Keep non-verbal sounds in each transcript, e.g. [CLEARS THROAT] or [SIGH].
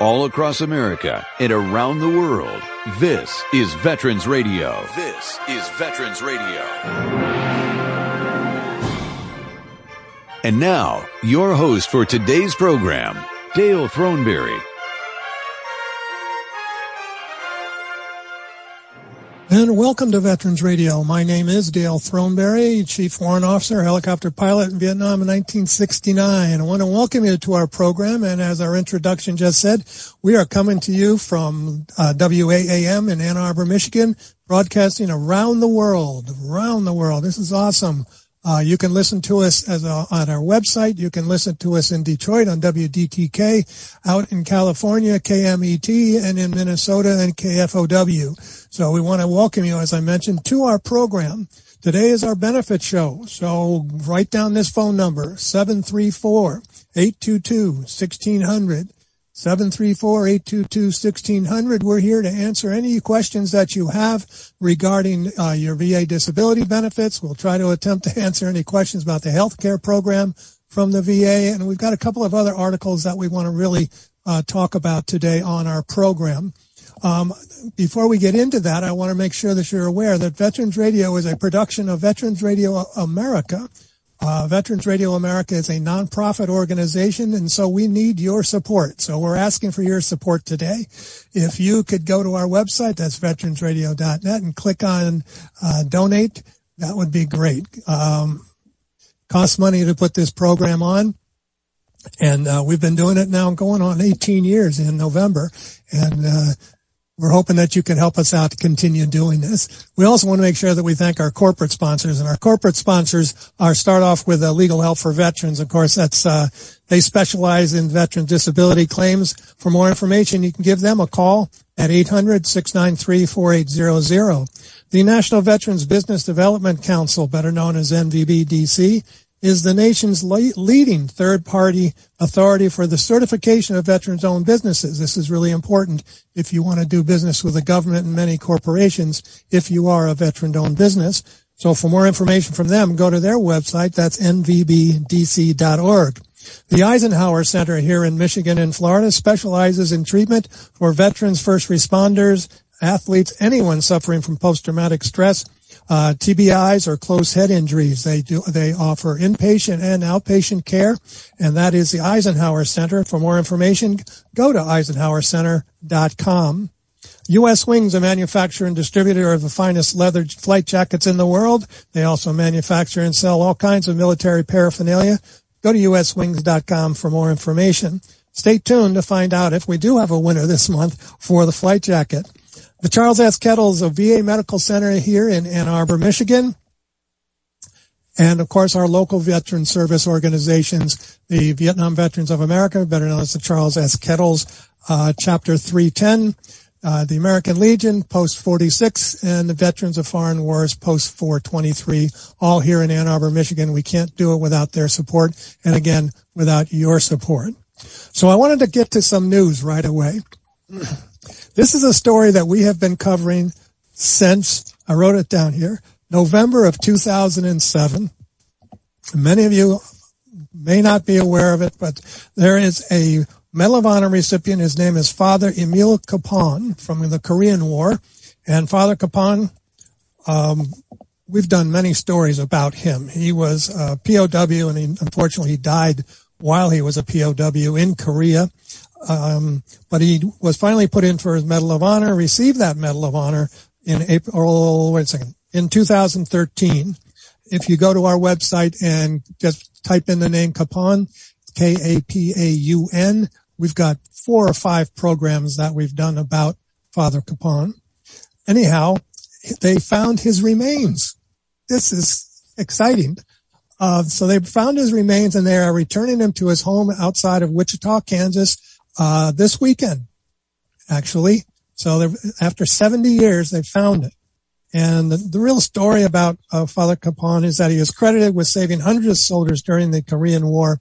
all across America and around the world. This is Veterans Radio. This is Veterans Radio. And now, your host for today's program, Dale Throneberry. And welcome to Veterans Radio. My name is Dale Throneberry, Chief Warrant Officer, helicopter pilot in Vietnam in 1969. I want to welcome you to our program. And as our introduction just said, we are coming to you from uh, WAAM in Ann Arbor, Michigan, broadcasting around the world, around the world. This is awesome. Uh, you can listen to us as a, on our website. You can listen to us in Detroit on WDTK, out in California, KMET, and in Minnesota and KFOW. So we want to welcome you, as I mentioned, to our program. Today is our benefit show. So write down this phone number, 734-822-1600. 734-822-1600. We're here to answer any questions that you have regarding uh, your VA disability benefits. We'll try to attempt to answer any questions about the health care program from the VA. And we've got a couple of other articles that we want to really uh, talk about today on our program. Um, before we get into that, I want to make sure that you're aware that Veterans Radio is a production of Veterans Radio America. Uh, Veterans Radio America is a nonprofit organization, and so we need your support. So we're asking for your support today. If you could go to our website, that's veteransradio.net, and click on uh, donate, that would be great. Um, costs money to put this program on. And uh, we've been doing it now going on 18 years in November. And uh, we're hoping that you can help us out to continue doing this. We also want to make sure that we thank our corporate sponsors and our corporate sponsors are start off with uh, legal help for veterans. Of course, that's, uh, they specialize in veteran disability claims. For more information, you can give them a call at 800-693-4800. The National Veterans Business Development Council, better known as NVBDC, is the nation's leading third-party authority for the certification of veterans-owned businesses. This is really important if you want to do business with the government and many corporations, if you are a veteran-owned business. So for more information from them, go to their website. That's nvbdc.org. The Eisenhower Center here in Michigan and Florida specializes in treatment for veterans, first responders, athletes, anyone suffering from post-traumatic stress uh, TBIs or close head injuries. They do, they offer inpatient and outpatient care, and that is the Eisenhower Center. For more information, go to eisenhowercenter.com. U.S. Wings, a manufacturer and distributor of the finest leather flight jackets in the world. They also manufacture and sell all kinds of military paraphernalia. Go to uswings.com for more information. Stay tuned to find out if we do have a winner this month for the flight jacket. The Charles S. Kettles of VA Medical Center here in Ann Arbor, Michigan. And of course, our local veteran service organizations, the Vietnam Veterans of America, better known as the Charles S. Kettles, uh, Chapter 310, uh, the American Legion, Post 46, and the Veterans of Foreign Wars, Post 423, all here in Ann Arbor, Michigan. We can't do it without their support, and again, without your support. So I wanted to get to some news right away. [CLEARS THROAT] This is a story that we have been covering since, I wrote it down here, November of 2007. Many of you may not be aware of it, but there is a Medal of Honor recipient. His name is Father Emil Kapaun from the Korean War. And Father Kapaun, um, we've done many stories about him. He was a POW and he, unfortunately he died while he was a POW in Korea. Um, but he was finally put in for his Medal of Honor, received that Medal of Honor in April, wait a second, in 2013. If you go to our website and just type in the name Kapaun, K-A-P-A-U-N, we've got four or five programs that we've done about Father Kapaun. Anyhow, they found his remains. This is exciting. Uh, so they found his remains and they are returning him to his home outside of Wichita, Kansas uh, this weekend, actually. So after 70 years, they found it. And the, the real story about uh, Father Kapaun is that he is credited with saving hundreds of soldiers during the Korean War.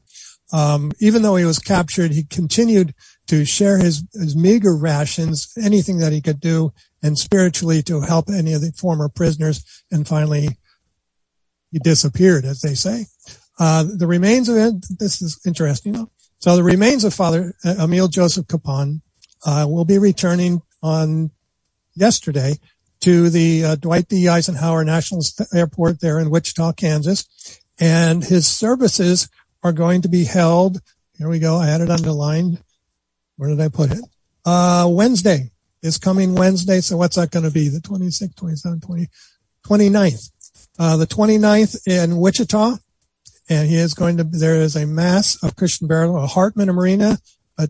Um, even though he was captured, he continued to share his, his meager rations, anything that he could do, and spiritually to help any of the former prisoners. And finally, he disappeared, as they say. Uh, the remains of it, this is interesting. So the remains of Father uh, Emil Joseph Kapaun uh, will be returning on yesterday to the uh, Dwight D. Eisenhower National Airport there in Wichita, Kansas. And his services are going to be held. Here we go. I had it underlined. Where did I put it? Uh, Wednesday is coming Wednesday. So what's that going to be? The 26th, 27th, 20, 29th. Uh, the 29th in Wichita. And he is going to, there is a mass of Christian burial at Hartman Arena,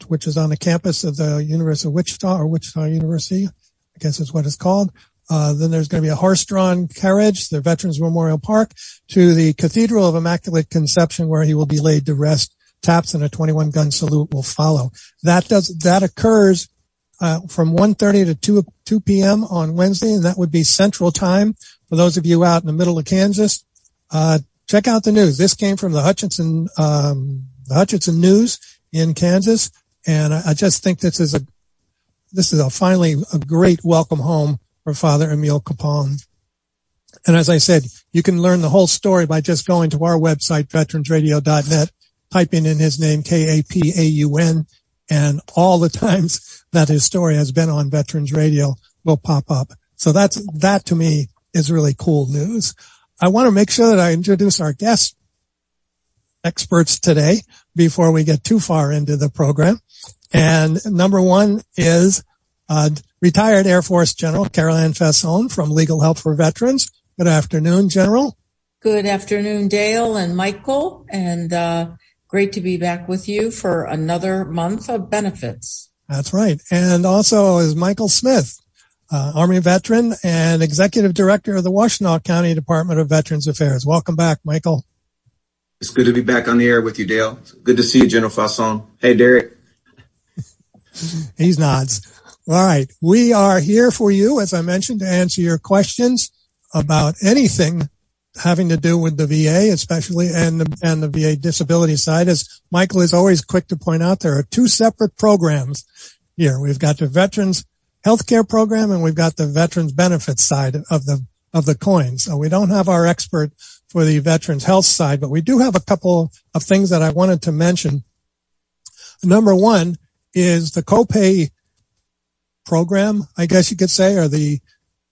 which is on the campus of the University of Wichita or Wichita University. I guess is what it's called. Uh, then there's going to be a horse-drawn carriage, the Veterans Memorial Park, to the Cathedral of Immaculate Conception, where he will be laid to rest. Taps and a 21 gun salute will follow. That does that occurs uh, from 1:30 to 2 2 p.m. on Wednesday, and that would be Central Time for those of you out in the middle of Kansas. Uh, check out the news. This came from the Hutchinson um, the Hutchinson News in Kansas, and I, I just think this is a this is a finally a great welcome home for Father Emil Kapaun. And as I said, you can learn the whole story by just going to our website, veteransradio.net, typing in his name, K-A-P-A-U-N, and all the [LAUGHS] times that his story has been on Veterans Radio will pop up. So that's, that to me is really cool news. I want to make sure that I introduce our guest experts today before we get too far into the program. And number one is uh, retired Air Force General Carol Ann Fausone from Legal Help for Veterans. Good afternoon, General. Good afternoon, Dale and Michael, and uh, great to be back with you for another month of benefits. That's right. And also is Michael Smith, uh, Army veteran and Executive Director of the Washtenaw County Department of Veterans Affairs. Welcome back, Michael. It's good to be back on the air with you, Dale. Good to see you, General Fausone. Hey, Derek. [LAUGHS] He's nods. All right. We are here for you, as I mentioned, to answer your questions about anything having to do with the VA, especially and the, and the VA disability side. As Michael is always quick to point out, there are two separate programs here. We've got the veterans healthcare program and we've got the veterans benefits side of the, of the coin. So we don't have our expert for the veterans health side, but we do have a couple of things that I wanted to mention. Number one is the copay program, I guess you could say, or the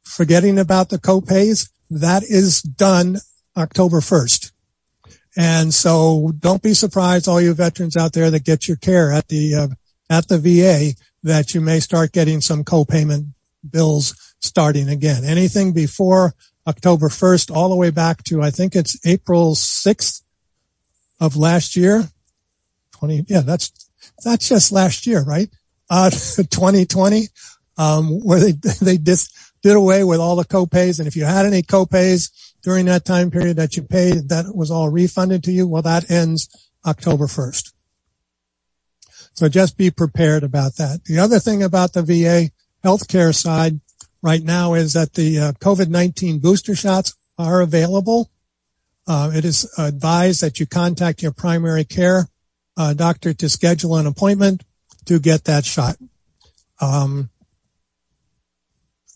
forgetting about the copays, that is done October 1st. And so don't be surprised, all you veterans out there that get your care at the, uh, at the VA, that you may start getting some copayment bills starting again. Anything before October 1st, all the way back to, I think it's April 6th of last year. 20, yeah, that's, that's just last year, right? uh, [LAUGHS] 2020, um, where they, [LAUGHS] they just did away with all the copays. And if you had any copays during that time period that you paid, that was all refunded to you. Well, that ends October 1st. So just be prepared about that. The other thing about the VA healthcare side right now is that the uh, COVID-19 booster shots are available. Uh, it is advised that you contact your primary care uh, doctor to schedule an appointment to get that shot. Um,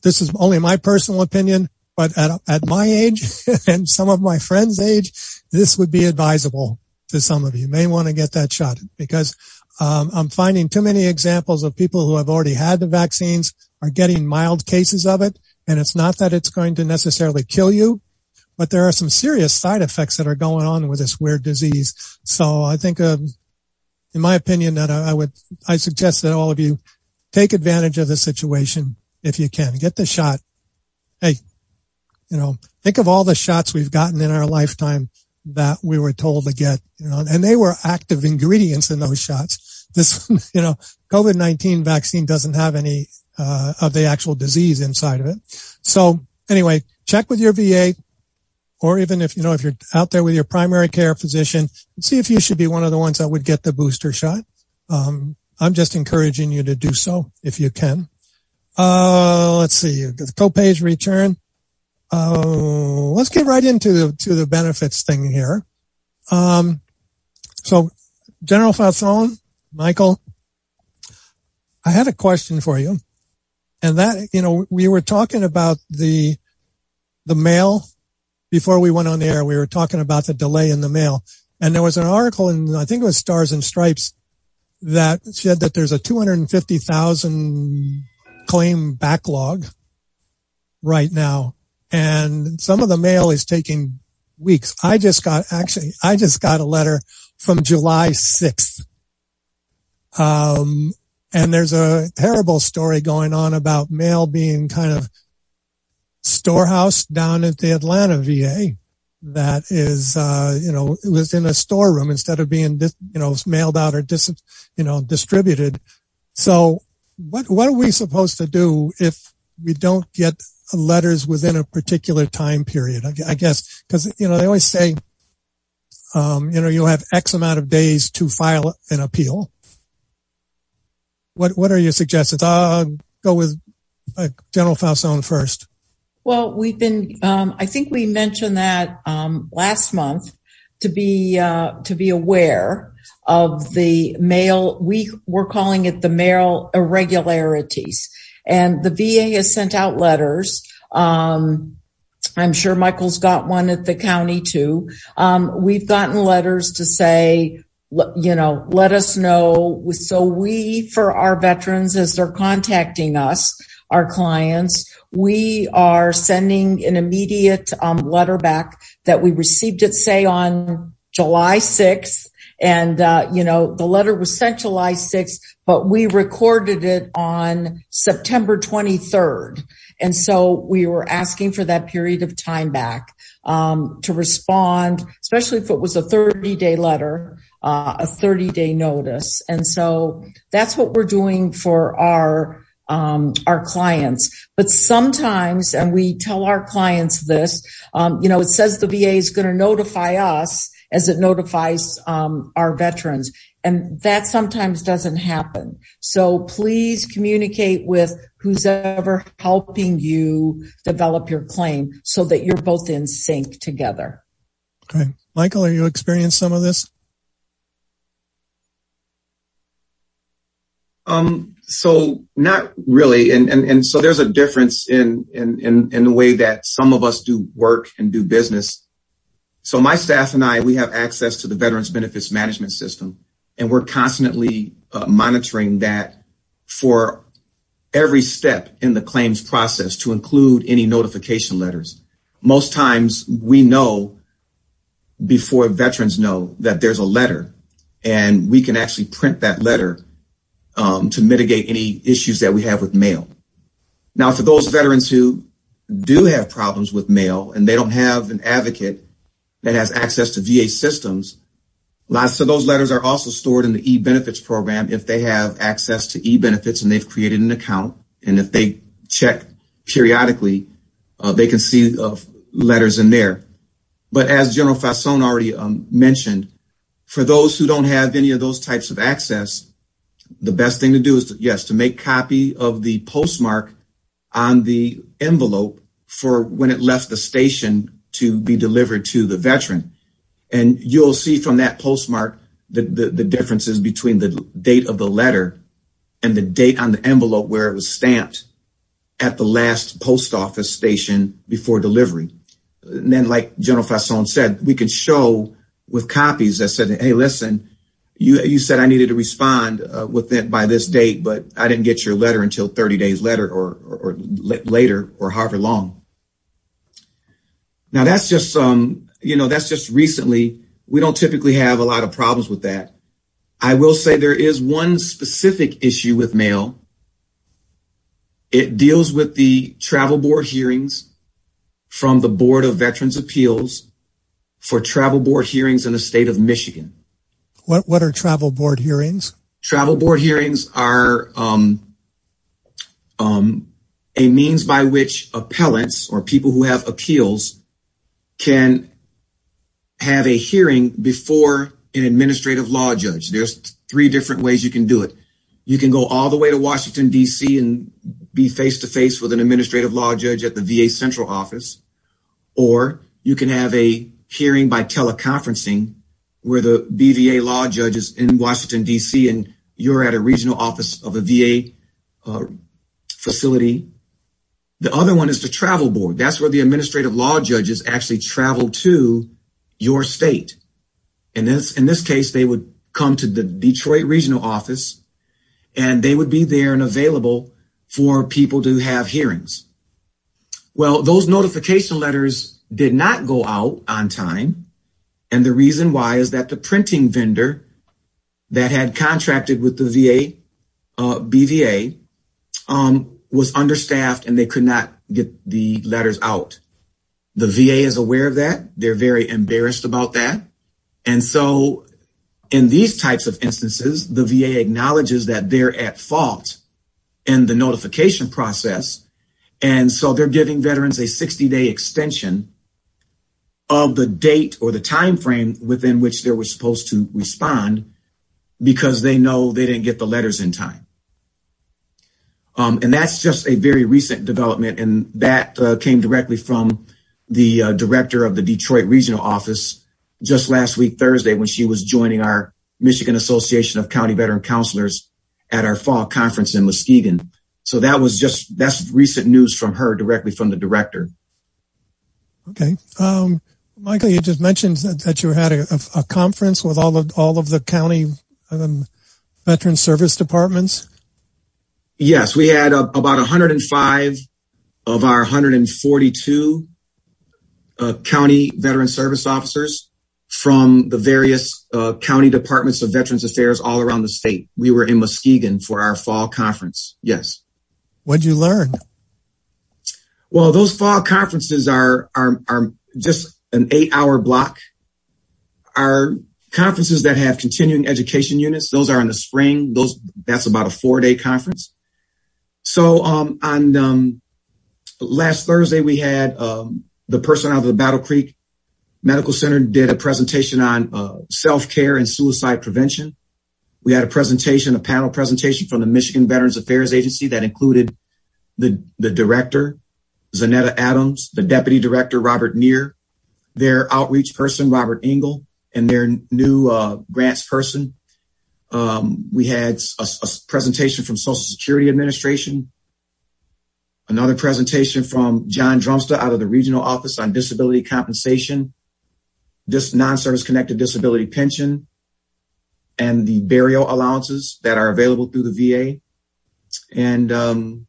this is only my personal opinion, but at, at my age [LAUGHS] and some of my friends' age, this would be advisable to some of you. you may want to get that shot because um, I'm finding too many examples of people who have already had the vaccines are getting mild cases of it. And it's not that it's going to necessarily kill you, but there are some serious side effects that are going on with this weird disease. So I think uh, in my opinion, that I, would, I suggest that all of you take advantage of the situation if you can. Get the shot. Hey, you know, think of all the shots we've gotten in our lifetime that we were told to get, you know, and they were active ingredients in those shots. This, [LAUGHS] you know, COVID-19 vaccine doesn't have any, uh, of the actual disease inside of it. So anyway, check with your VA, or even if, you know, if you're out there with your primary care physician, see if you should be one of the ones that would get the booster shot. Um, I'm just encouraging you to do so if you can. Uh, let's see, the copay's return. Uh, let's get right into the, to the benefits thing here. Um, so General Fausone, Michael, I had a question for you. And that, you know, we were talking about the, the mail before we went on the air, we were talking about the delay in the mail. And there was an article in, I think it was Stars and Stripes that said that there's a 250,000 claim backlog right now. And some of the mail is taking weeks. I just got, actually, I just got a letter from July 6th. Um, and there's a terrible story going on about mail being kind of storehouse down at the Atlanta VA that is, uh, you know, it was in a storeroom instead of being, you know, mailed out or dis, you know, distributed. So what, what are we supposed to do if we don't get letters within a particular time period? I, guess, cause, you know, they always say, um, you know, you'll have X amount of days to file an appeal. What, what are your suggestions? I'll go with uh, General Fausone first. Well, we've been, um, I think we mentioned that, um, last month to be, uh, to be aware of the mail. We were calling it the mail irregularities and the VA has sent out letters. Um, I'm sure Michael's got one at the county too. Um, we've gotten letters to say, you know, let us know. So we, for our veterans, as they're contacting us, our clients, we are sending an immediate um, letter back that we received it, say, on July 6th. And, uh, you know, the letter was sent July 6th, but we recorded it on September 23rd. And so we were asking for that period of time back um, to respond, especially if it was a 30 day letter, uh, a 30 day notice. And so that's what we're doing for our um, our clients. But sometimes, and we tell our clients this, um, you know, it says the VA is going to notify us as it notifies um, our veterans. And that sometimes doesn't happen. So please communicate with who's ever helping you develop your claim so that you're both in sync together. Okay. Michael, are you experiencing some of this? Um, so not really. And, and, and so there's a difference in, in, in, in the way that some of us do work and do business. So my staff and I, we have access to the Veterans Benefits Management System, and we're constantly uh, monitoring that for every step in the claims process to include any notification letters. Most times we know before veterans know that there's a letter and we can actually print that letter um, to mitigate any issues that we have with mail. Now, for those veterans who do have problems with mail and they don't have an advocate that has access to VA systems, lots of those letters are also stored in the e-benefits program if they have access to e-benefits and they've created an account. And if they check periodically, uh, they can see uh, letters in there. But as General Fausone already um, mentioned, for those who don't have any of those types of access, the best thing to do is to, yes, to make copy of the postmark on the envelope for when it left the station to be delivered to the veteran. And you'll see from that postmark the, differences between the date of the letter and the date on the envelope where it was stamped at the last post office station before delivery. And then, like General Fausone said, we can show with copies that said, hey, listen, you said I needed to respond uh, by this date, but I didn't get your letter until 30 days later or, or, or later or however long. Now that's just um you know that's just recently. We don't typically have a lot of problems with that. I will say there is one specific issue with mail. It deals with the travel board hearings from the Board of Veterans Appeals for travel board hearings in the state of Michigan. What what are travel board hearings? Travel board hearings are um, um, a means by which appellants or people who have appeals can have a hearing before an administrative law judge. There's three different ways you can do it. You can go all the way to Washington, D.C. and be face to face with an administrative law judge at the VA central office, or you can have a hearing by teleconferencing where the BVA law judge is in Washington, D.C., and you're at a regional office of a VA uh, facility. The other one is the travel board. That's where the administrative law judges actually travel to your state. In this, in this case, they would come to the Detroit regional office and they would be there and available for people to have hearings. Well, those notification letters did not go out on time. And the reason why is that the printing vendor that had contracted with the VA, uh, BVA, um, was understaffed and they could not get the letters out. The VA is aware of that. They're very embarrassed about that. And so in these types of instances, the VA acknowledges that they're at fault in the notification process. And so they're giving veterans a 60 day extension of the date or the time frame within which they were supposed to respond because they know they didn't get the letters in time. Um, and that's just a very recent development, and that uh, came directly from the uh, director of the Detroit regional office just last week, Thursday, when she was joining our Michigan Association of County Veteran Counselors at our fall conference in Muskegon. So that was just that's recent news from her directly from the director. Okay. Um, Michael, you just mentioned that you had a, a, conference with all of all of the county um, veteran service departments. Yes, we had uh, about 105 of our 142 uh, county veteran service officers from the various uh, county departments of Veterans Affairs all around the state. We were in Muskegon for our fall conference. Yes. What'd you learn? Well, those fall conferences are are are just an eight hour block. Our conferences that have continuing education units, those are in the spring. Those that's about a four day conference. So um, on um, last Thursday, we had um, the person out of the Battle Creek Medical Center did a presentation on uh, self care and suicide prevention. We had a presentation, a panel presentation from the Michigan Veterans Affairs Agency that included the, the director, Zanetta Adams, the deputy director, Robert Neer, their outreach person, Robert Engel, and their new uh, grants person. Um, we had a, presentation from Social Security Administration, another presentation from John Drumsta out of the regional office on disability compensation, this non-service connected disability pension, and the burial allowances that are available through the VA. And um,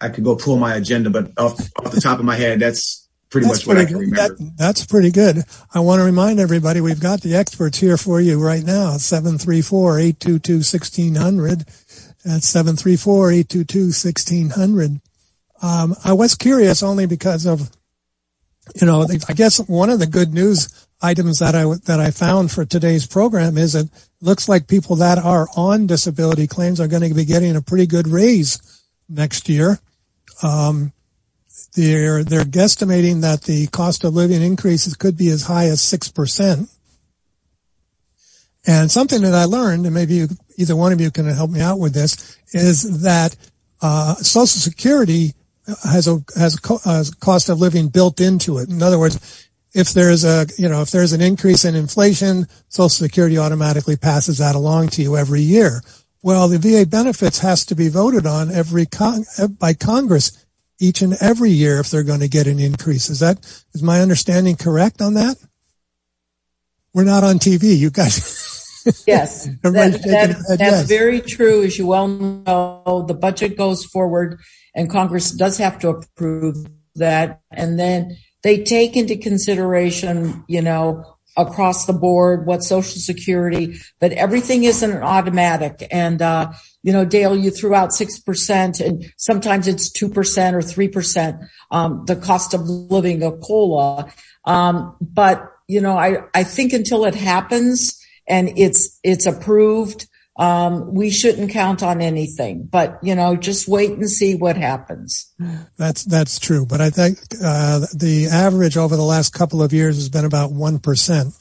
I could go pull my agenda, but off, off the top of my head, that's pretty that's much what I can remember. That, that's pretty good. I want to remind everybody we've got the experts here for you right now. 734-822-1600. That's 734-822-1600. Um, I was curious only because of, you know, I guess one of the good news items that I, that I found for today's program is it looks like people that are on disability claims are going to be getting a pretty good raise next year. Um, they're, they're guesstimating that the cost of living increases could be as high as 6%. And something that I learned, and maybe you, either one of you can help me out with this, is that uh, Social Security has a has a, co- has a cost of living built into it. In other words, if there's a you know if there's an increase in inflation, Social Security automatically passes that along to you every year. Well, the VA benefits has to be voted on every con- by Congress each and every year if they're going to get an increase. Is that, is my understanding correct on that? We're not on TV. You guys. [LAUGHS] Yes, that, that, that's yes. very true. As you well know, the budget goes forward and Congress does have to approve that. And then they take into consideration, you know, across the board, what social security, but everything isn't automatic. And, uh, you know, Dale, you threw out 6% and sometimes it's 2% or 3%, um, the cost of living, a COLA. Um, but, you know, I, I think until it happens and it's, it's approved, um, we shouldn't count on anything, but you know, just wait and see what happens. That's that's true, but I think uh, the average over the last couple of years has been about one percent,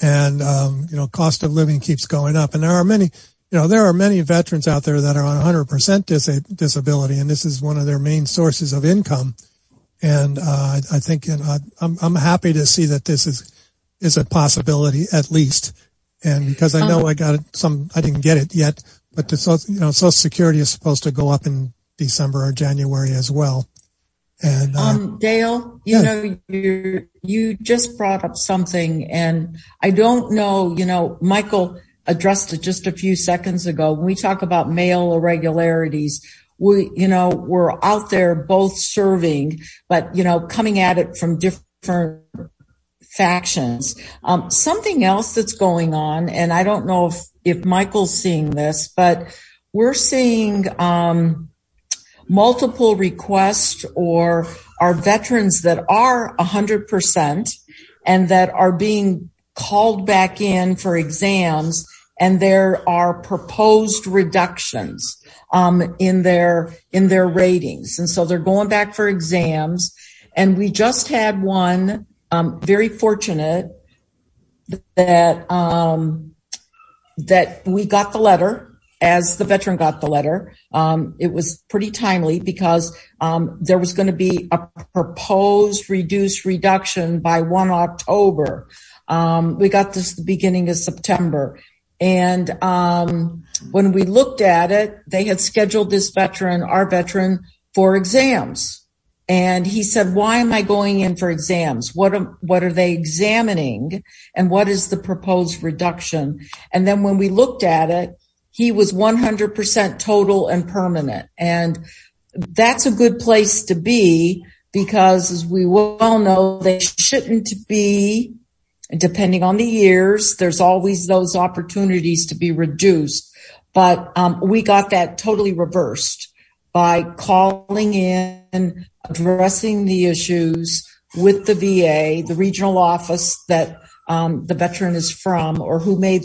and um, you know, cost of living keeps going up, and there are many. You know, there are many veterans out there that are on 100% dis- disability, and this is one of their main sources of income. And uh, I, I think you know, I'm I'm happy to see that this is is a possibility at least and because I know um, I got it, some, I didn't get it yet, but the, you know, Social Security is supposed to go up in December or January as well. And uh, um, Dale, you yeah. know, you you just brought up something, and I don't know. You know, Michael addressed it just a few seconds ago. When we talk about mail irregularities, we, you know, we're out there both serving, but you know, coming at it from different factions. Um, something else that's going on, and I don't know if if Michael's seeing this, but we're seeing. Um, multiple requests or our veterans that are 100% and that are being called back in for exams and there are proposed reductions um, in their in their ratings and so they're going back for exams and we just had one very fortunate that um, that we got the letter as the veteran got the letter. Um, it was pretty timely because um, there was going to be a proposed reduced reduction by 1 October. Um, we got this the beginning of September. And um, when we looked at it, they had scheduled this veteran, our veteran, for exams. And he said, why am I going in for exams? What are, what are they examining? And what is the proposed reduction? And then when we looked at it, he was 100% total and permanent. And that's a good place to be because as we well know, they shouldn't be, depending on the years, there's always those opportunities to be reduced. But um, we got that totally reversed by calling in, addressing the issues with the VA, the regional office that um, the veteran is from, or who made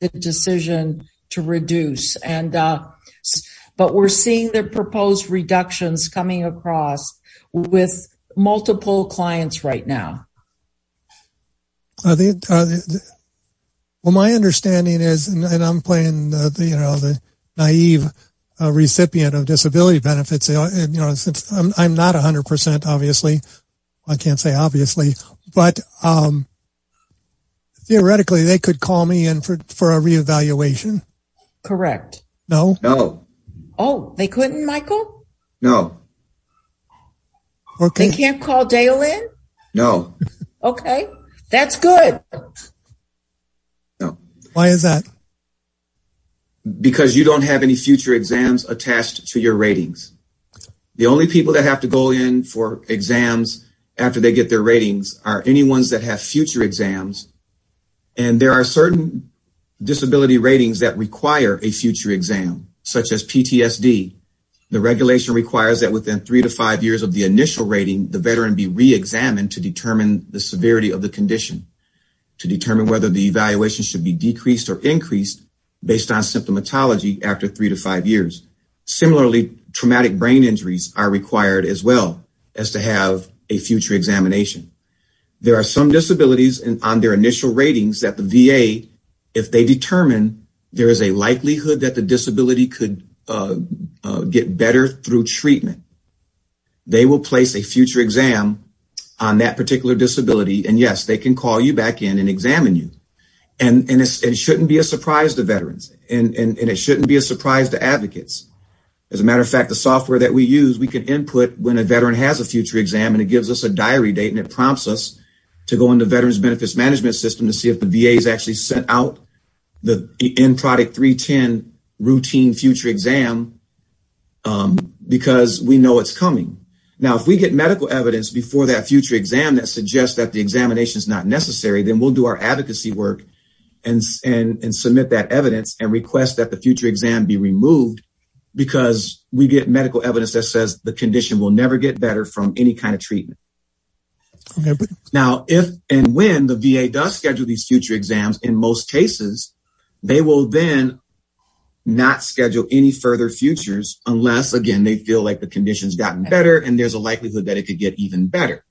the decision to reduce. And, uh, but we're seeing the proposed reductions coming across with multiple clients right now. Are they, are they, well, my understanding is, and, and I'm playing the, the, you know, the naive uh, recipient of disability benefits. You know, since I'm, I'm not 100%, obviously, I can't say obviously, but um, theoretically they could call me in for, for a reevaluation. Correct. No? No. Oh, they couldn't, Michael? No. Okay. They can't call Dale in? No. okay. That's good. No. Why is that? Because you don't have any future exams attached to your ratings. The only people that have to go in for exams after they get their ratings are any ones that have future exams and there are certain disability ratings that require a future exam, such as PTSD. The regulation requires that within three to five years of the initial rating, the veteran be re-examined to determine the severity of the condition, to determine whether the evaluation should be decreased or increased based on symptomatology after three to five years. Similarly, traumatic brain injuries are required as well as to have a future examination. There are some disabilities on their initial ratings that the VA, if they determine there is a likelihood that the disability could uh, uh, get better through treatment, they will place a future exam on that particular disability. And yes, they can call you back in and examine you. And, and it shouldn't be a surprise to veterans and, and, and it shouldn't be a surprise to advocates. As a matter of fact, the software that we use, we can input when a veteran has a future exam and it gives us a diary date and it prompts us to go into Veterans Benefits Management System to see if the VA has actually sent out the end product 310 routine future exam um, because we know it's coming. Now, if we get medical evidence before that future exam that suggests that the examination is not necessary, then we'll do our advocacy work and, and, and submit that evidence and request that the future exam be removed because we get medical evidence that says the condition will never get better from any kind of treatment. Now, if and when the VA does schedule these future exams, in most cases, they will then not schedule any further futures unless, again, they feel like the condition's gotten better and there's a likelihood that it could get even better.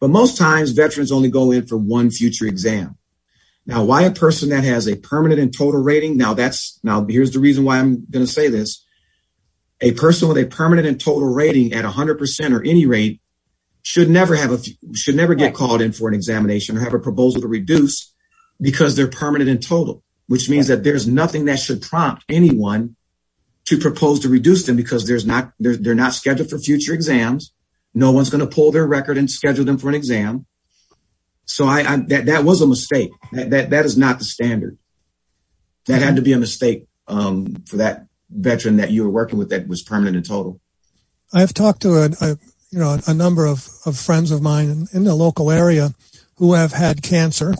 But most times, veterans only go in for one future exam. Now, why a person that has a permanent and total rating? Now, that's now here's the reason why I'm going to say this. A person with a permanent and total rating at 100% or any rate should never have a should never get called in for an examination or have a proposal to reduce because they're permanent and total, which means that there's nothing that should prompt anyone to propose to reduce them because there's not they're, they're not scheduled for future exams. No one's going to pull their record and schedule them for an exam. So I, I that that was a mistake. That that that is not the standard. That had to be a mistake um, for that veteran that you were working with that was permanent and total. I've talked to a, a you know a number of, of friends of mine in, in the local area who have had cancer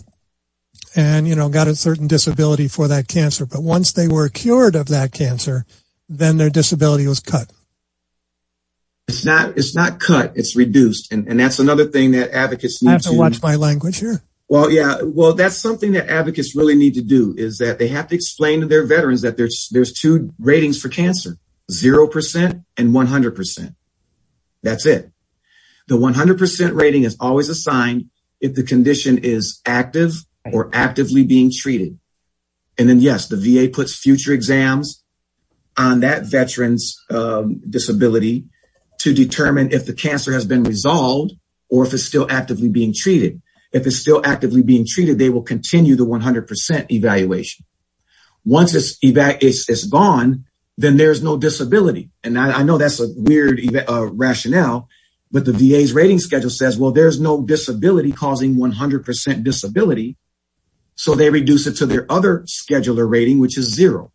and you know got a certain disability for that cancer but once they were cured of that cancer then their disability was cut it's not it's not cut it's reduced. And, and that's another thing that advocates need I have to, to watch my language here. Well yeah well that's something that advocates really need to do is that they have to explain to their veterans that there's there's two ratings for cancer 0% and 100% that's it. The 100% rating is always assigned if the condition is active or actively being treated. And then, yes, the VA puts future exams on that veteran's um, disability to determine if the cancer has been resolved or if it's still actively being treated. If it's still actively being treated, they will continue the 100% evaluation. Once it's, eva- it's, it's gone, then there's no disability. And I, I know that's a weird uh, rationale, but the VA's rating schedule says, well, there's no disability causing 100% disability. So they reduce it to their other schedular rating, which is zero.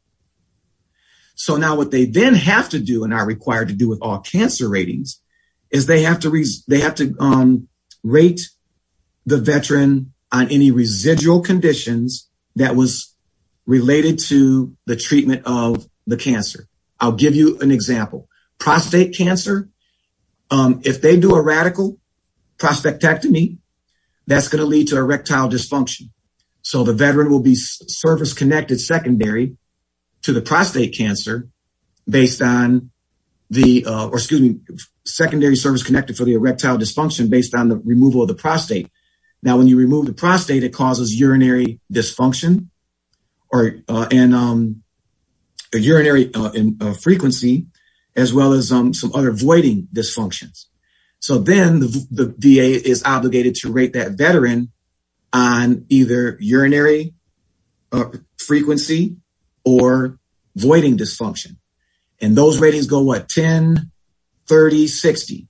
So now what they then have to do and are required to do with all cancer ratings is they have to, they have to, um, rate the veteran on any residual conditions that was related to the treatment of the cancer. I'll give you an example. Prostate cancer, um, if they do a radical prostatectomy, that's going to lead to erectile dysfunction. So the veteran will be service connected secondary to the prostate cancer based on the, uh, or excuse me, secondary service connected for the erectile dysfunction based on the removal of the prostate. Now, when you remove the prostate, it causes urinary dysfunction or, uh, and, um, urinary uh, frequency as well as um, some other voiding dysfunctions. So then the, VA is obligated to rate that veteran on either urinary frequency or voiding dysfunction. And those ratings go what? 10, 30, 60.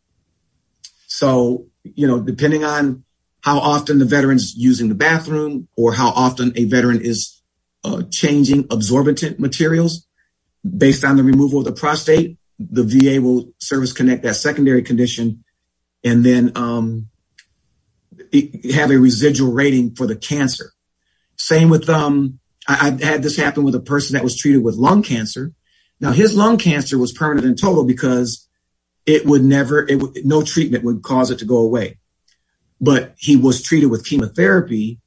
So, you know, depending on how often the veteran's using the bathroom or how often a veteran is uh, changing absorbent materials based on the removal of the prostate, the VA will service connect that secondary condition and then um, have a residual rating for the cancer. Same with, um, I, I had this happen with a person that was treated with lung cancer. Now his lung cancer was permanent and total because it would never, it would, no treatment would cause it to go away. But he was treated with chemotherapy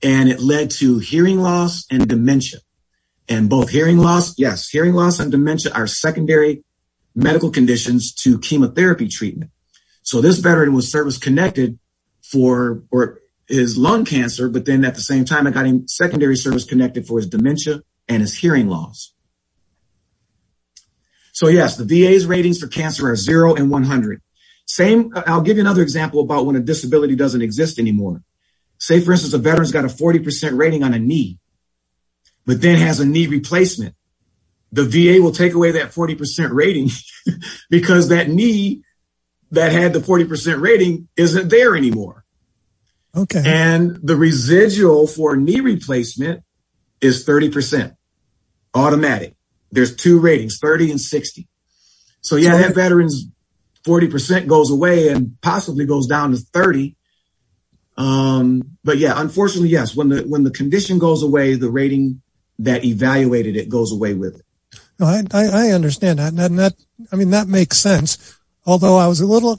and it led to hearing loss and dementia. And both hearing loss, yes, hearing loss and dementia are secondary medical conditions to chemotherapy treatment. So this veteran was service connected for or his lung cancer, but then at the same time, I got him secondary service connected for his dementia and his hearing loss. So yes, the VA's ratings for cancer are zero and 100. Same, I'll give you another example about when a disability doesn't exist anymore. Say, for instance, a veteran's got a 40% rating on a knee, but then has a knee replacement the VA will take away that 40% rating [LAUGHS] because that knee that had the 40% rating isn't there anymore. Okay. And the residual for knee replacement is 30% automatic. There's two ratings, 30 and 60. So yeah, that veteran's 40% goes away and possibly goes down to 30. Um, but yeah, unfortunately, yes, when the, when the condition goes away, the rating that evaluated it goes away with it. No, I, I, understand that. And that, I mean, that makes sense. Although I was a little,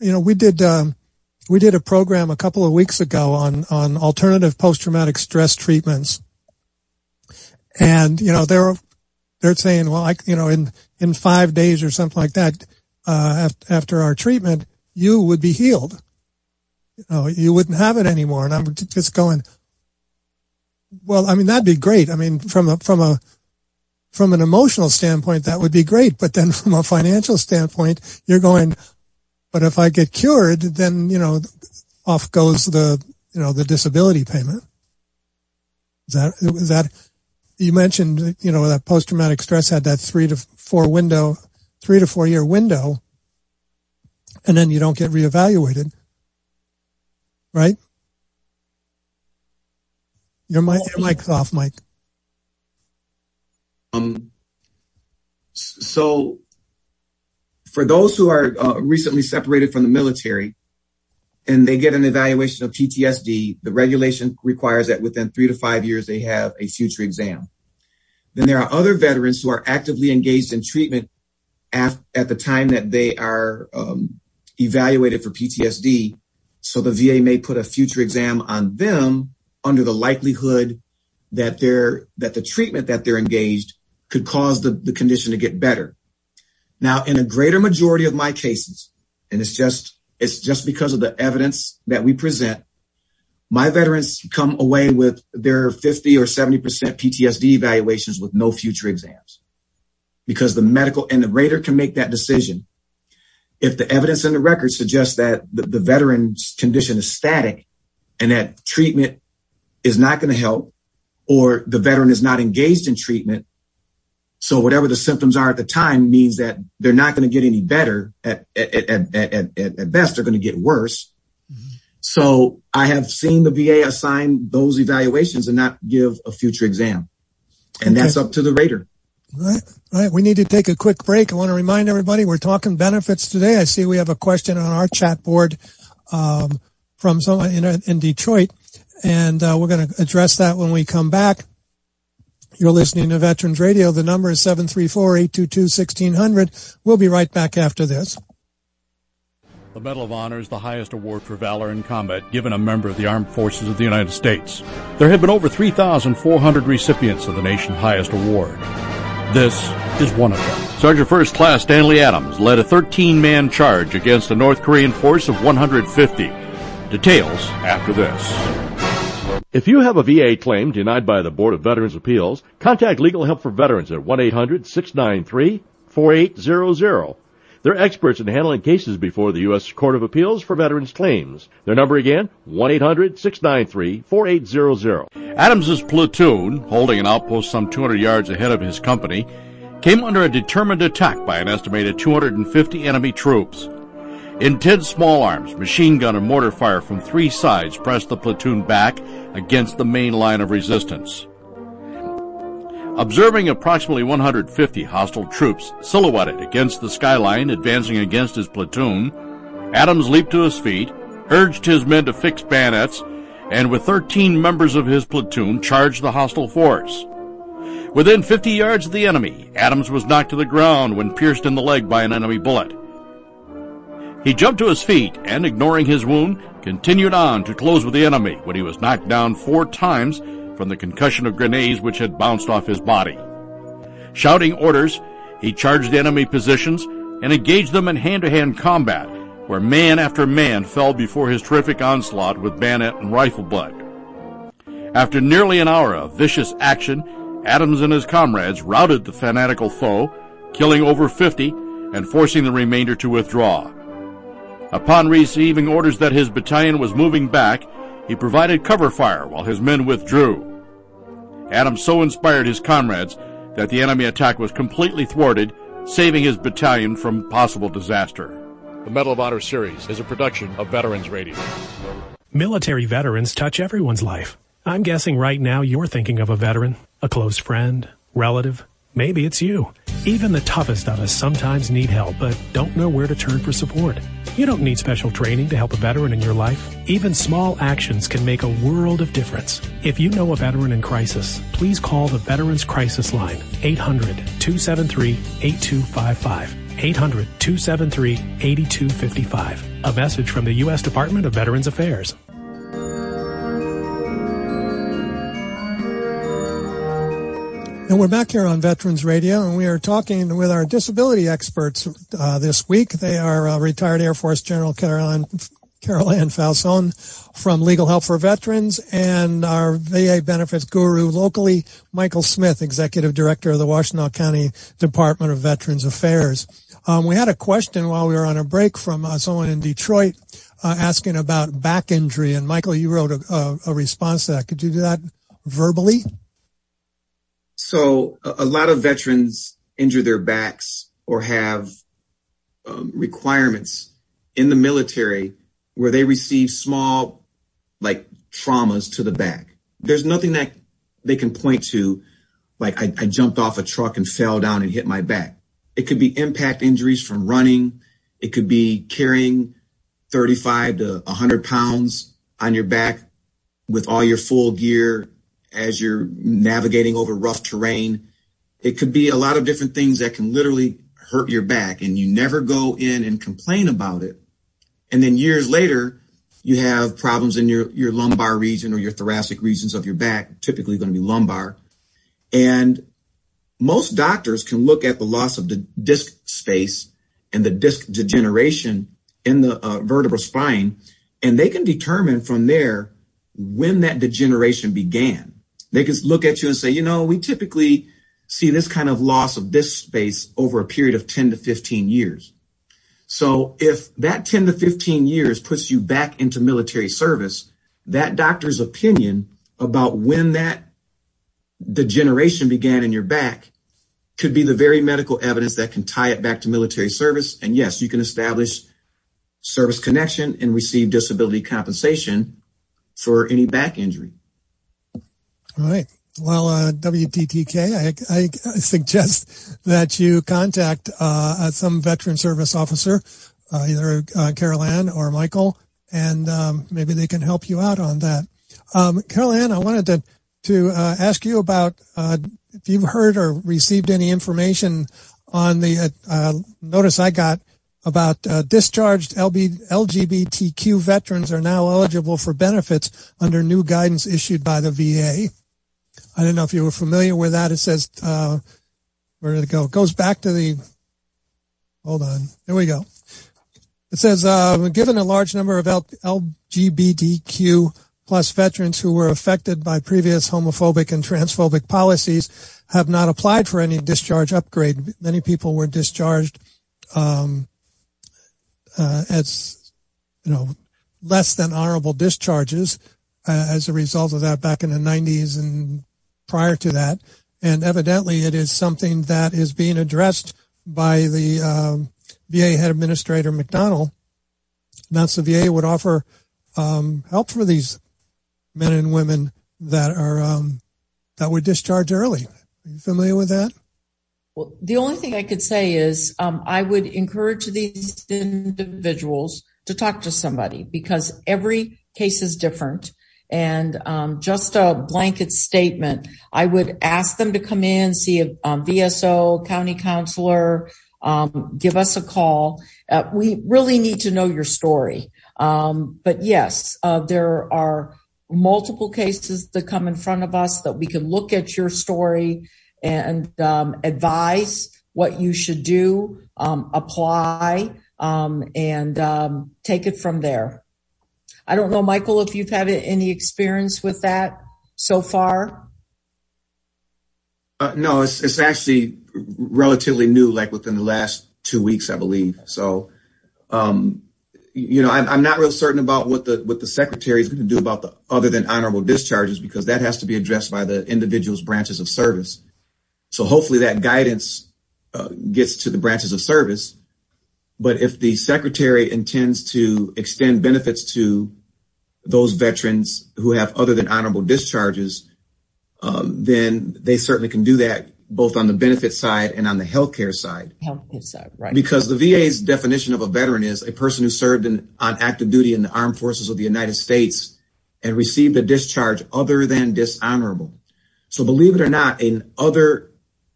you know, we did, um, we did a program a couple of weeks ago on, on alternative post-traumatic stress treatments. And, you know, they're, they're saying, well, like, you know, in, in five days or something like that, uh, after our treatment, you would be healed. You know, you wouldn't have it anymore. And I'm just going, well, I mean, that'd be great. I mean, from a, from a, from an emotional standpoint, that would be great. But then from a financial standpoint, you're going, but if I get cured, then, you know, off goes the, you know, the disability payment. Is that, is that, you mentioned, you know, that post traumatic stress had that three to four window, three to four year window, and then you don't get reevaluated, right? Your mic, your mic's off, Mike. Um, so for those who are uh, recently separated from the military and they get an evaluation of PTSD, the regulation requires that within three to five years they have a future exam. Then there are other veterans who are actively engaged in treatment at, the time that they are um, evaluated for PTSD. So the VA may put a future exam on them under the likelihood that they're that the treatment that they're engaged could cause the condition to get better. Now, in a greater majority of my cases, and it's just it's just because of the evidence that we present, my veterans come away with their 50 or 70% PTSD evaluations with no future exams because the medical and the rater can make that decision. If the evidence in the record suggests that the, the veteran's condition is static and that treatment is not going to help or the veteran is not engaged in treatment, so whatever the symptoms are at the time means that they're not going to get any better. At, at, at, at, at best, they're going to get worse. Mm-hmm. So I have seen the VA assign those evaluations and not give a future exam. And okay. that's up to the rater. Right, right. We need to take a quick break. I want to remind everybody we're talking benefits today. I see we have a question on our chat board um, from someone in, in Detroit, and uh, we're going to address that when we come back. You're listening to Veterans Radio. The number is 734-822-1600. We'll be right back after this. The Medal of Honor is the highest award for valor in combat given a member of the Armed Forces of the United States. There have been over 3,400 recipients of the nation's highest award. This is one of them. Sergeant First Class Stanley Adams led a 13-man charge against a North Korean force of 150. Details after this. If you have a VA claim denied by the Board of Veterans Appeals, contact Legal Help for Veterans at 1-800-693-4800. They're experts in handling cases before the U.S. Court of Appeals for Veterans Claims. Their number again, 1-800-693-4800. Adams's platoon, holding an outpost some 200 yards ahead of his company, came under a determined attack by an estimated 250 enemy troops. Intense small arms, machine gun, and mortar fire from three sides pressed the platoon back against the main line of resistance. Observing approximately 150 hostile troops silhouetted against the skyline advancing against his platoon, Adams leaped to his feet, urged his men to fix bayonets, and with 13 members of his platoon charged the hostile force. Within 50 yards of the enemy, Adams was knocked to the ground when pierced in the leg by an enemy bullet. He jumped to his feet and, ignoring his wound, continued on to close with the enemy when he was knocked down four times from the concussion of grenades which had bounced off his body. Shouting orders, he charged the enemy positions and engaged them in hand-to-hand combat, where man after man fell before his terrific onslaught with bayonet and rifle butt. After nearly an hour of vicious action, Adams and his comrades routed the fanatical foe, killing over 50 and forcing the remainder to withdraw. Upon receiving orders that his battalion was moving back, he provided cover fire while his men withdrew. Adams so inspired his comrades that the enemy attack was completely thwarted, saving his battalion from possible disaster. The Medal of Honor series is a production of Veterans Radio. Military veterans touch everyone's life. I'm guessing right now you're thinking of a veteran, a close friend, relative. Maybe it's you. Even the toughest of us sometimes need help, but don't know where to turn for support. You don't need special training to help a veteran in your life. Even small actions can make a world of difference. If you know a veteran in crisis, please call the Veterans Crisis Line, 800 273 8255. 800 273 8255. A message from the U.S. Department of Veterans Affairs. And we're back here on Veterans Radio, and we are talking with our disability experts uh, this week. They are uh, retired Air Force General Caroline, Carol Ann Fausone from Legal Help for Veterans and our VA benefits guru locally, Michael Smith, Executive Director of the Washtenaw County Department of Veterans Affairs. Um, we had a question while we were on a break from uh, someone in Detroit uh, asking about back injury, and Michael, you wrote a, a, a response to that. Could you do that verbally? So a, lot of veterans injure their backs or have um, requirements in the military where they receive small, like traumas to the back. There's nothing that they can point to, like I, I jumped off a truck and fell down and hit my back. It could be impact injuries from running. It could be carrying 35 to 100 pounds on your back with all your full gear as you're navigating over rough terrain. It could be a lot of different things that can literally hurt your back and you never go in and complain about it. And then years later, you have problems in your, your lumbar region or your thoracic regions of your back, typically going to be lumbar. And most doctors can look at the loss of the disc space and the disc degeneration in the uh, vertebral spine, and they can determine from there when that degeneration began. They can look at you and say, you know, we typically see this kind of loss of this space over a period of 10 to 15 years. So if that 10 to 15 years puts you back into military service, that doctor's opinion about when that degeneration began in your back could be the very medical evidence that can tie it back to military service. And yes, you can establish service connection and receive disability compensation for any back injury. Right. Well, uh, WTTK, I, I, suggest that you contact uh, some veteran service officer, uh, either uh, Carol Ann or Michael, and um, maybe they can help you out on that. Um, Carol Ann, I wanted to to uh, ask you about uh, if you've heard or received any information on the uh, notice I got about uh, discharged LB, LGBTQ veterans are now eligible for benefits under new guidance issued by the VA. I don't know if you were familiar with that. It says, uh, where did it go? It goes back to the, hold on. There we go. It says, uh, given a large number of LGBTQ plus veterans who were affected by previous homophobic and transphobic policies have not applied for any discharge upgrade. Many people were discharged um, uh, as you know less than honorable discharges uh, as a result of that back in the 90s and prior to that. And evidently, it is something that is being addressed by the um, VA head administrator McDonough. That's the VA would offer um, help for these men and women that are um, that were discharged early. Are you familiar with that? Well, the only thing I could say is um, I would encourage these individuals to talk to somebody because every case is different. And um, just a blanket statement, I would ask them to come in, see a um, VSO, county counselor, um, give us a call. Uh, we really need to know your story. Um, but yes, uh, there are multiple cases that come in front of us that we can look at your story and um, advise what you should do, um, apply, um, and um, take it from there. I don't know, Michael, if you've had any experience with that so far. Uh, no, it's it's actually relatively new, like within the last two weeks, I believe. So, um, you know, I'm, I'm not real certain about what the what the secretary is going to do about the other than honorable discharges because that has to be addressed by the individual's branches of service. So hopefully that guidance uh, gets to the branches of service. But if the secretary intends to extend benefits to those veterans who have other than honorable discharges, um, then they certainly can do that both on the benefit side and on the healthcare side. Healthcare side, right. Because the VA's definition of a veteran is a person who served in, on active duty in the armed forces of the United States and received a discharge other than dishonorable. So believe it or not, an other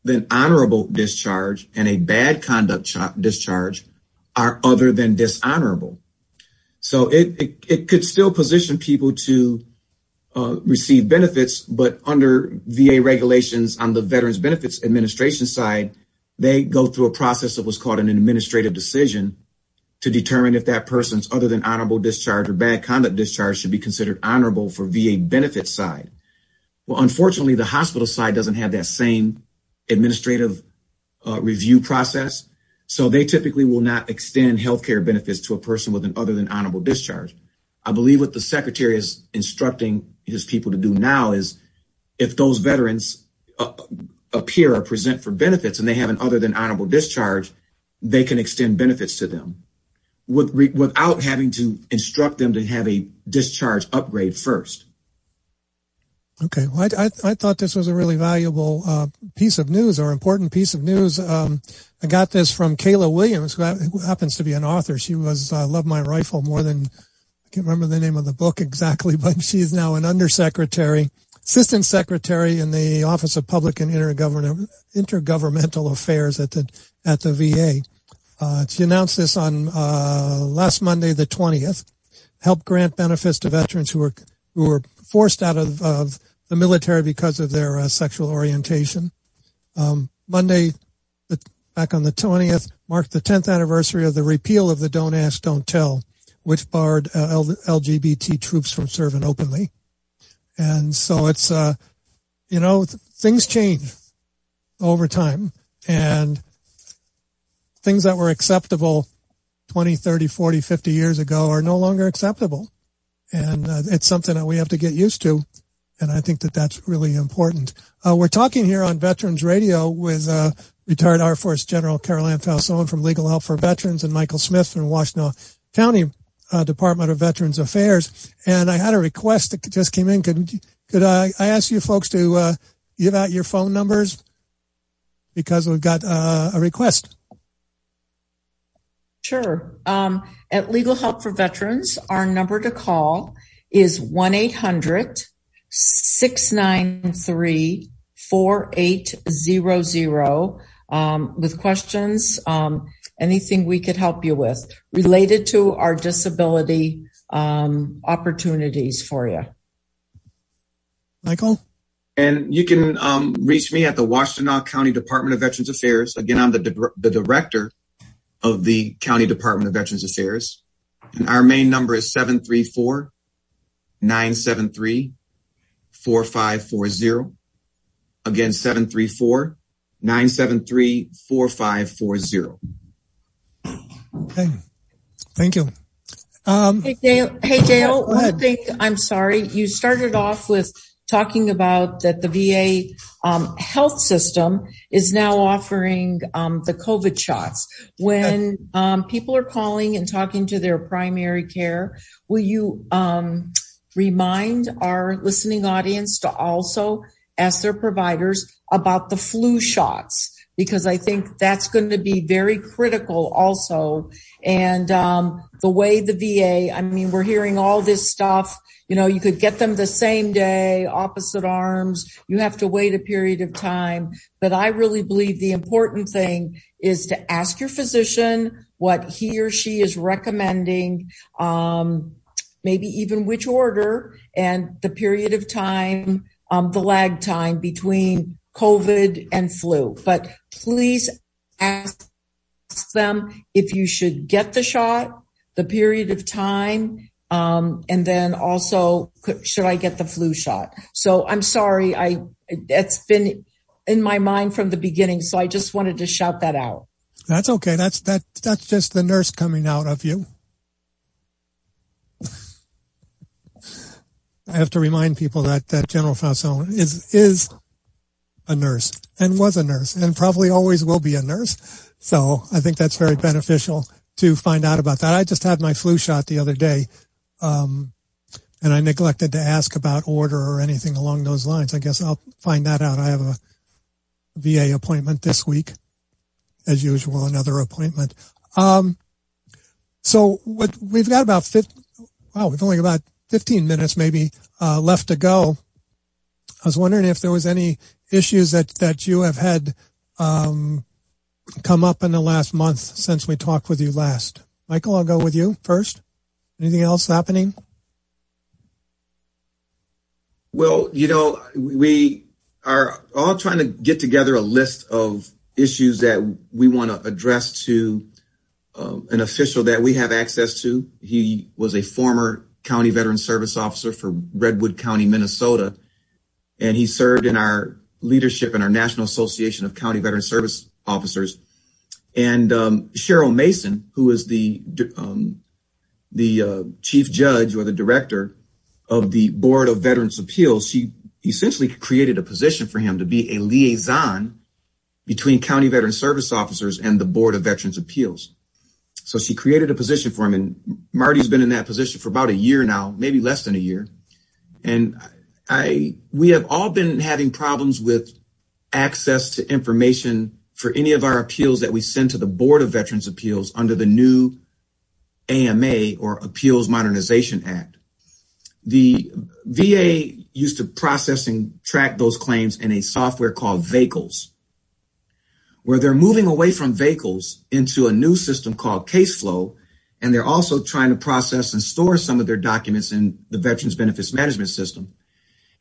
than honorable discharge and a bad conduct ch- discharge are other than dishonorable. So it, could still position people to uh, receive benefits, but under VA regulations on the Veterans Benefits Administration side, they go through a process of what's called an administrative decision to determine if that person's other than honorable discharge or bad conduct discharge should be considered honorable for VA benefit side. Well, unfortunately, the hospital side doesn't have that same administrative uh, review process. So they typically will not extend healthcare benefits to a person with an other than honorable discharge. I believe what the secretary is instructing his people to do now is if those veterans uh, appear or present for benefits and they have an other than honorable discharge, they can extend benefits to them without having to instruct them to have a discharge upgrade first. Okay, well, I, I, I, thought this was a really valuable uh, piece of news or important piece of news. Um, I got this from Kayla Williams, who, who happens to be an author. She was uh, Love My Rifle more than I can't remember the name of the book [LAUGHS] exactly, but she is now an undersecretary, assistant secretary in the Office of Public and Intergovernmental Affairs at the at the VA. Uh, she announced this on uh, last Monday, the twentieth. Help grant benefits to veterans who were who were forced out of, of the military because of their uh, sexual orientation. Um, Monday, the, back on the 20th, marked the 10th anniversary of the repeal of the Don't Ask, Don't Tell, which barred uh, L- LGBT troops from serving openly. And so it's, uh, you know, th- things change over time and things that were acceptable 20, 30, 40, 50 years ago are no longer acceptable. And uh, it's something that we have to get used to and I think that that's really important. Uh, we're talking here on Veterans Radio with uh, retired Air Force General Carol Ann Fausone from Legal Help for Veterans and Michael Smith from Washtenaw County uh, Department of Veterans Affairs. And I had a request that just came in. Could could I, I ask you folks to uh, give out your phone numbers because we've got uh, a request. Sure. Um, at Legal Help for Veterans, our number to call is 1 800 693 4800 um, with questions, um, anything we could help you with related to our disability um, opportunities for you. Michael? And you can um, reach me at the Washtenaw County Department of Veterans Affairs. Again, I'm the, di- the director of the County Department of Veterans Affairs. And our main number is 734 973 4540. Again, 734 973 4540. Okay. Thank you. Um, hey, Dale. Hey, Dale. One thing, I'm sorry. You started off with talking about that the VA um, health system is now offering um, the COVID shots. When um, people are calling and talking to their primary care, will you um, remind our listening audience to also ask their providers about the flu shots because I think that's going to be very critical also. And um, the way the VA, I mean, we're hearing all this stuff. You know, you could get them the same day, opposite arms. You have to wait a period of time. But I really believe the important thing is to ask your physician what he or she is recommending. Um, maybe even which order and the period of time, um, the lag time between COVID and flu. But please ask them if you should get the shot, the period of time, um, and then also should I get the flu shot? So I'm sorry, I that's been in my mind from the beginning. So I just wanted to shout that out. That's okay. That's that that's just the nurse coming out of you. I have to remind people that, that General Fausone is, is a nurse and was a nurse and probably always will be a nurse. So I think that's very beneficial to find out about that. I just had my flu shot the other day. Um, and I neglected to ask about order or anything along those lines. I guess I'll find that out. I have a VA appointment this week, as usual, another appointment. Um, so what we've got about 50, wow, we've only about 15 minutes maybe uh, left to go. I was wondering if there was any issues that, that you have had um, come up in the last month since we talked with you last. Michael, I'll go with you first. Anything else happening? Well, you know, we are all trying to get together a list of issues that we want to address to um, an official that we have access to. He was a former County Veteran Service Officer for Redwood County, Minnesota. And he served in our leadership in our National Association of County Veteran Service Officers. And um, Cheryl Mason, who is the um, the uh, chief judge or the director of the Board of Veterans Appeals, she essentially created a position for him to be a liaison between county veteran service officers and the Board of Veterans Appeals. So she created a position for him, and Marty's been in that position for about a year now, maybe less than a year. And I, we have all been having problems with access to information for any of our appeals that we send to the Board of Veterans Appeals under the new AMA or Appeals Modernization Act. The VA used to process and track those claims in a software called VACOLS, where they're moving away from VACOLS into a new system called CaseFlow, and they're also trying to process and store some of their documents in the Veterans Benefits Management System.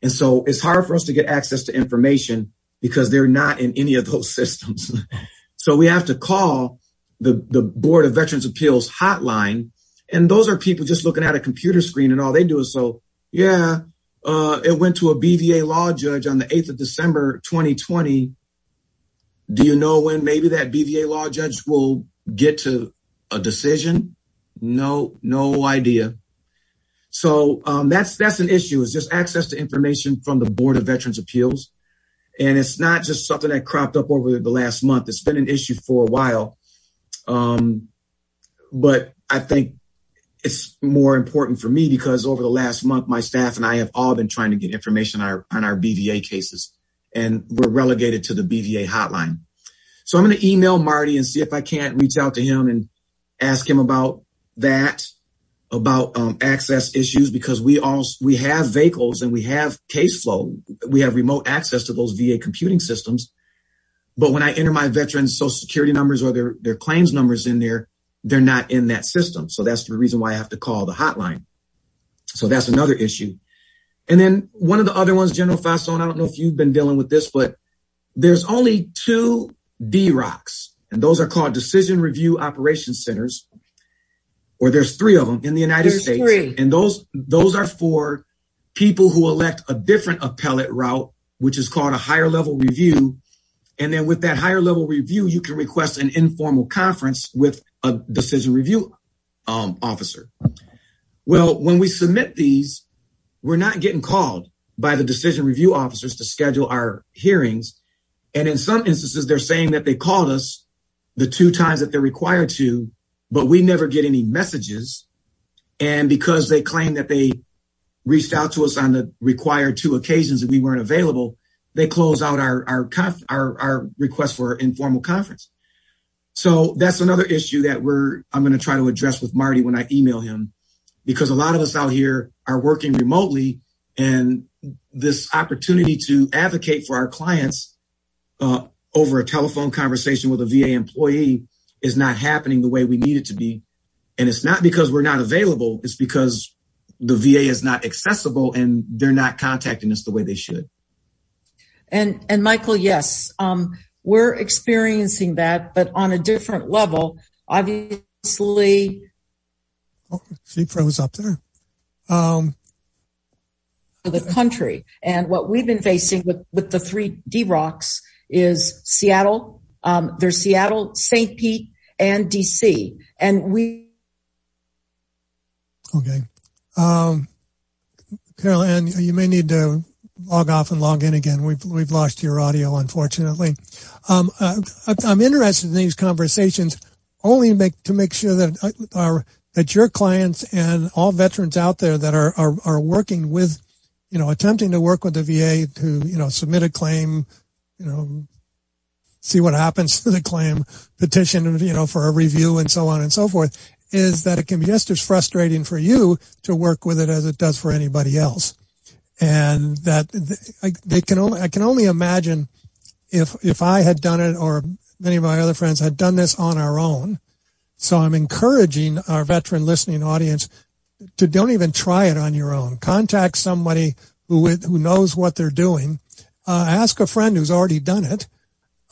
And so it's hard for us to get access to information because they're not in any of those [LAUGHS] systems. so we have to call the, the Board of Veterans Appeals hotline. And those are people just looking at a computer screen and all they do is so, yeah, uh, it went to a BVA law judge on the 8th of December, 2020. Do you know when maybe that BVA law judge will get to a decision? No, no idea. So um, that's that's an issue. Is just access to information from the Board of Veterans Appeals. And it's not just something that cropped up over the last month. It's been an issue for a while. Um, but I think it's more important for me because over the last month, my staff and I have all been trying to get information on our, on our BVA cases and we're relegated to the BVA hotline. So I'm going to email Marty and see if I can't reach out to him and ask him about that about um, access issues because we all we have VACOLS and we have CaseFlow. We have remote access to those VA computing systems. But when I enter my veterans social security numbers or their, their claims numbers in there, they're not in that system. So that's the reason why I have to call the hotline. So that's another issue. And then one of the other ones, General Fausone, I don't know if you've been dealing with this, but there's only two DROCs, and those are called Decision Review Operations Centers or there's three of them in the United there's States. Three. And those, those are for people who elect a different appellate route, which is called a higher level review. And then with that higher level review, you can request an informal conference with a decision review um, officer. Well, when we submit these, we're not getting called by the decision review officers to schedule our hearings. And in some instances, they're saying that they called us the two times that they're required to but we never get any messages. And because they claim that they reached out to us on the required two occasions that we weren't available, they close out our our conf- our, our request for informal conference. So that's another issue that we're I'm going to try to address with Marty when I email him, because a lot of us out here are working remotely, and this opportunity to advocate for our clients uh, over a telephone conversation with a VA employee is not happening the way we need it to be. And it's not because we're not available. It's because the VA is not accessible and they're not contacting us the way they should. And, and Michael, yes, um, we're experiencing that, but on a different level. Obviously. Oh, she froze up there. Um, the country and what we've been facing with, with the three DROCs is Seattle, um, there's Seattle, St. Pete, and DC. And we. Okay. Um, Carol Ann, you may need to log off and log in again. We've, we've lost your audio, unfortunately. Um, uh, I'm interested in these conversations only make, to make sure that uh, our, that your clients and all veterans out there that are, are, are working with, you know, attempting to work with the VA to, you know, submit a claim, you know, see what happens [LAUGHS] to the claim, petition, you know, for a review and so on and so forth, is that it can be just as frustrating for you to work with it as it does for anybody else. And that they can only, I can only imagine if, if I had done it or many of my other friends had done this on our own. So I'm encouraging our veteran listening audience to don't even try it on your own. Contact somebody who, who knows what they're doing. Uh, ask a friend who's already done it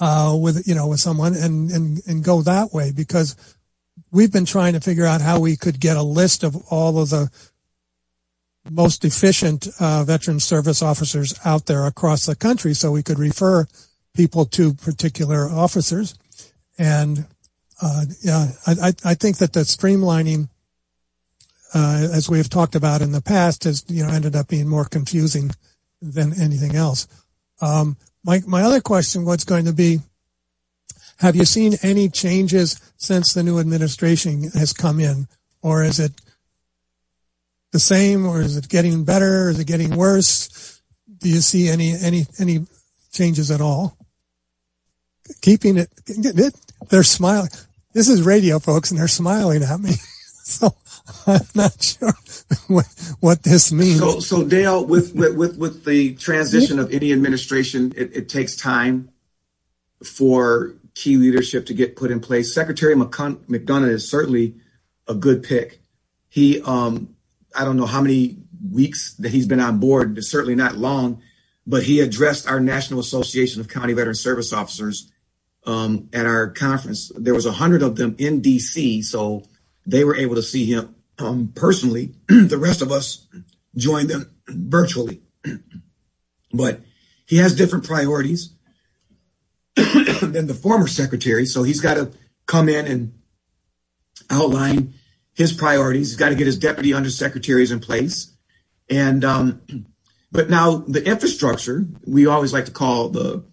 uh, with you know with someone and and and go that way because we've been trying to figure out how we could get a list of all of the most efficient uh, veteran service officers out there across the country, so we could refer people to particular officers. And uh, yeah, I, I think that the streamlining, uh, as we have talked about in the past, has you know ended up being more confusing than anything else. Um, my, my other question was going to be, have you seen any changes since the new administration has come in, or is it the same, or is it getting better? Or is it getting worse? Do you see any any any changes at all? Keeping it, they're smiling. This is radio, folks, and they're smiling at me. [LAUGHS] so I'm [LAUGHS] not sure what, what this means. So, so Dale, with with with the transition of any administration, it, it takes time for key leadership to get put in place. Secretary McDonough is certainly a good pick. He, um, I don't know how many weeks that he's been on board. It's certainly not long, but he addressed our National Association of County Veteran Service Officers um, at our conference. There was a hundred of them in D.C., so they were able to see him um, personally. [CLEARS THROAT] the rest of us join them virtually, [CLEARS THROAT] but he has different priorities [CLEARS THROAT] than the former secretary. So he's got to come in and outline his priorities. He's got to get his deputy undersecretaries in place. And, um, but now the infrastructure, we always like to call the,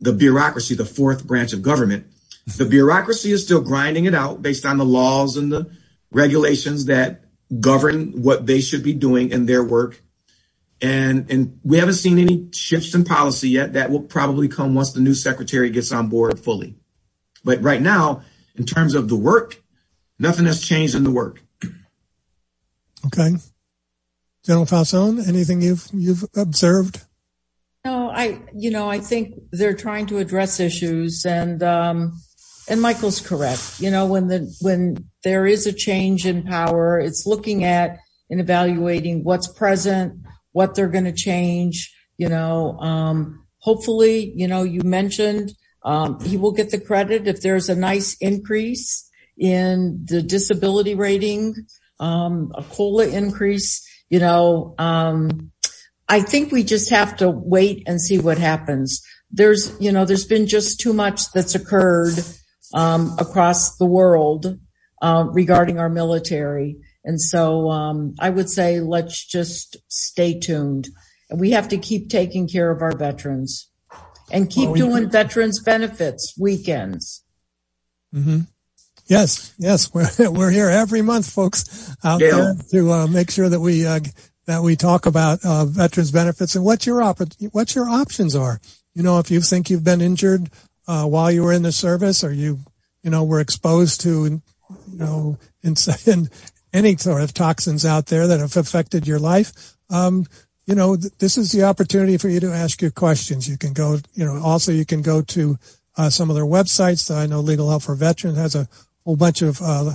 the bureaucracy, the fourth branch of government. The bureaucracy is still grinding it out based on the laws and the regulations that govern what they should be doing in their work and and we haven't seen any shifts in policy yet. That will probably come once the new secretary gets on board fully. But right now, in terms of the work, nothing has changed in the work. Okay. General Fausone, anything you've you've observed? No, I you know I think they're trying to address issues, and um, and Michael's correct. You know when the when there is a change in power, it's looking at and evaluating what's present, what they're going to change. You know, um, hopefully, you know, you mentioned um, he will get the credit if there's a nice increase in the disability rating, um, a COLA increase. You know, um, I think we just have to wait and see what happens. There's, you know, there's been just too much that's occurred um, across the world uh, regarding our military. And so um, I would say let's just stay tuned. And we have to keep taking care of our veterans and keep well, doing veterans benefits weekends. Mm-hmm. Yes, yes, we're [LAUGHS] we're here every month, folks, out yeah. there to uh, make sure that we uh, that we talk about uh, veterans benefits and what your op- what your options are. You know, if you think you've been injured uh, while you were in the service, or you you know were exposed to you know in, [LAUGHS] in any sort of toxins out there that have affected your life, um, you know, th- this is the opportunity for you to ask your questions. You can go, you know, also you can go to uh, some of their websites. I know Legal Help for Veterans has a whole bunch of uh,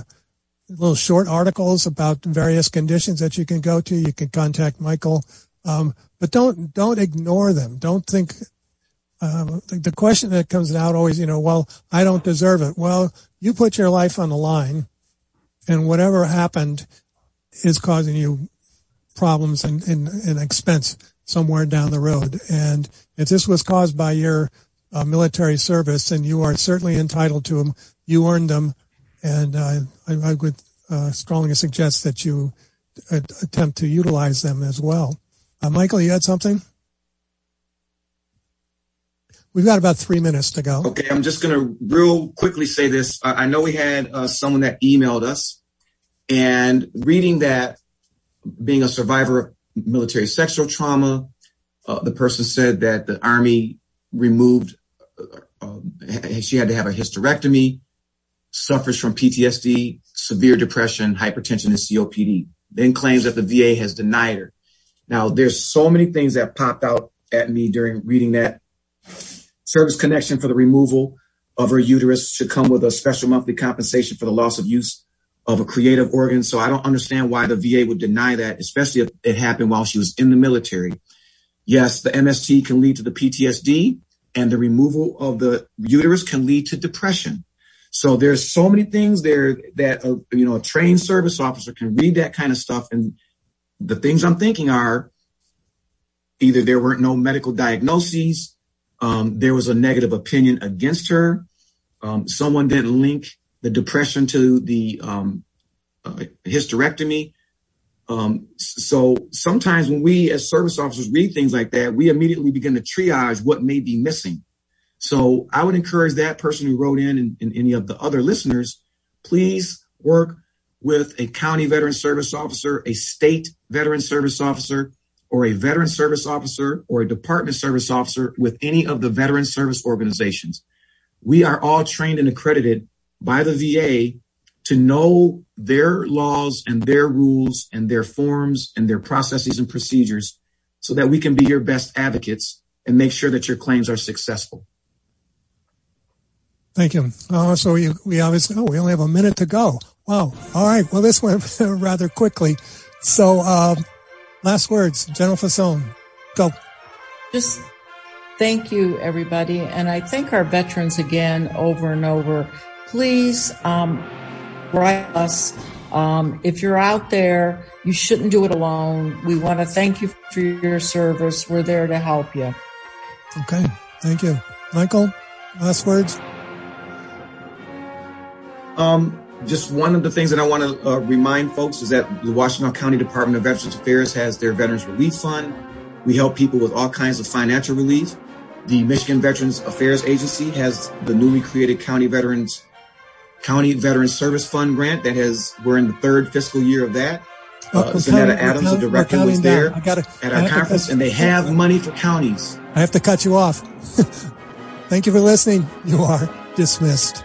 little short articles about various conditions that you can go to. You can contact Michael, um, but don't don't ignore them. Don't think um, the, the question that comes out always, you know, well, I don't deserve it. Well, you put your life on the line and whatever happened is causing you problems and, and, and expense somewhere down the road. And if this was caused by your uh, military service, then you are certainly entitled to them. You earned them, and uh, I, I, would uh, strongly suggest that you attempt to utilize them as well. Uh, Michael, you had something? We've got about three minutes to go. Okay, I'm just going to real quickly say this. I, know we had uh, someone that emailed us, and reading that, being a survivor of military sexual trauma, uh, the person said that the Army removed, uh, uh she had to have a hysterectomy, suffers from PTSD, severe depression, hypertension, and COPD. Then claims that the VA has denied her. Now, there's so many things that popped out at me during reading that Service connection for the removal of her uterus should come with a special monthly compensation for the loss of use of a creative organ. So I don't understand why the VA would deny that, especially if it happened while she was in the military. Yes, the MST can lead to the PTSD and the removal of the uterus can lead to depression. So there's so many things there that, a, you know, a trained service officer can read that kind of stuff. And the things I'm thinking are either there weren't no medical diagnoses there was a negative opinion against her. Um, someone didn't link the depression to the um, uh, hysterectomy. Um, so sometimes when we as service officers read things like that, we immediately begin to triage what may be missing. So I would encourage that person who wrote in and any of the other listeners, please work with a county veteran service officer, a state veteran service officer, or a veteran service officer or a department service officer with any of the veteran service organizations. We are all trained and accredited by the VA to know their laws and their rules and their forms and their processes and procedures so that we can be your best advocates and make sure that your claims are successful. Thank you. Uh, so we, we obviously, oh, we only have a minute to go. Wow. All right. Well, this went [LAUGHS] rather quickly. So, uh, last words, General Fausone, go. Just thank you, everybody. And I thank our veterans again over and over. Please, um, write us. Um, if you're out there, you shouldn't do it alone. We want to thank you for your service. We're there to help you. Okay. Thank you. Michael, last words? Um, just one of the things that I want to uh, remind folks is that the Washtenaw County Department of Veterans Affairs has their Veterans Relief Fund. We help people with all kinds of financial relief. The Michigan Veterans Affairs Agency has the newly created County Veterans County Veteran Service Fund grant that has, we're in the third fiscal year of that. Uh, oh, Zanetta Adams, the director, was there gotta, at our conference, and they have money for counties. I have to cut you off. [LAUGHS] Thank you for listening. You are dismissed.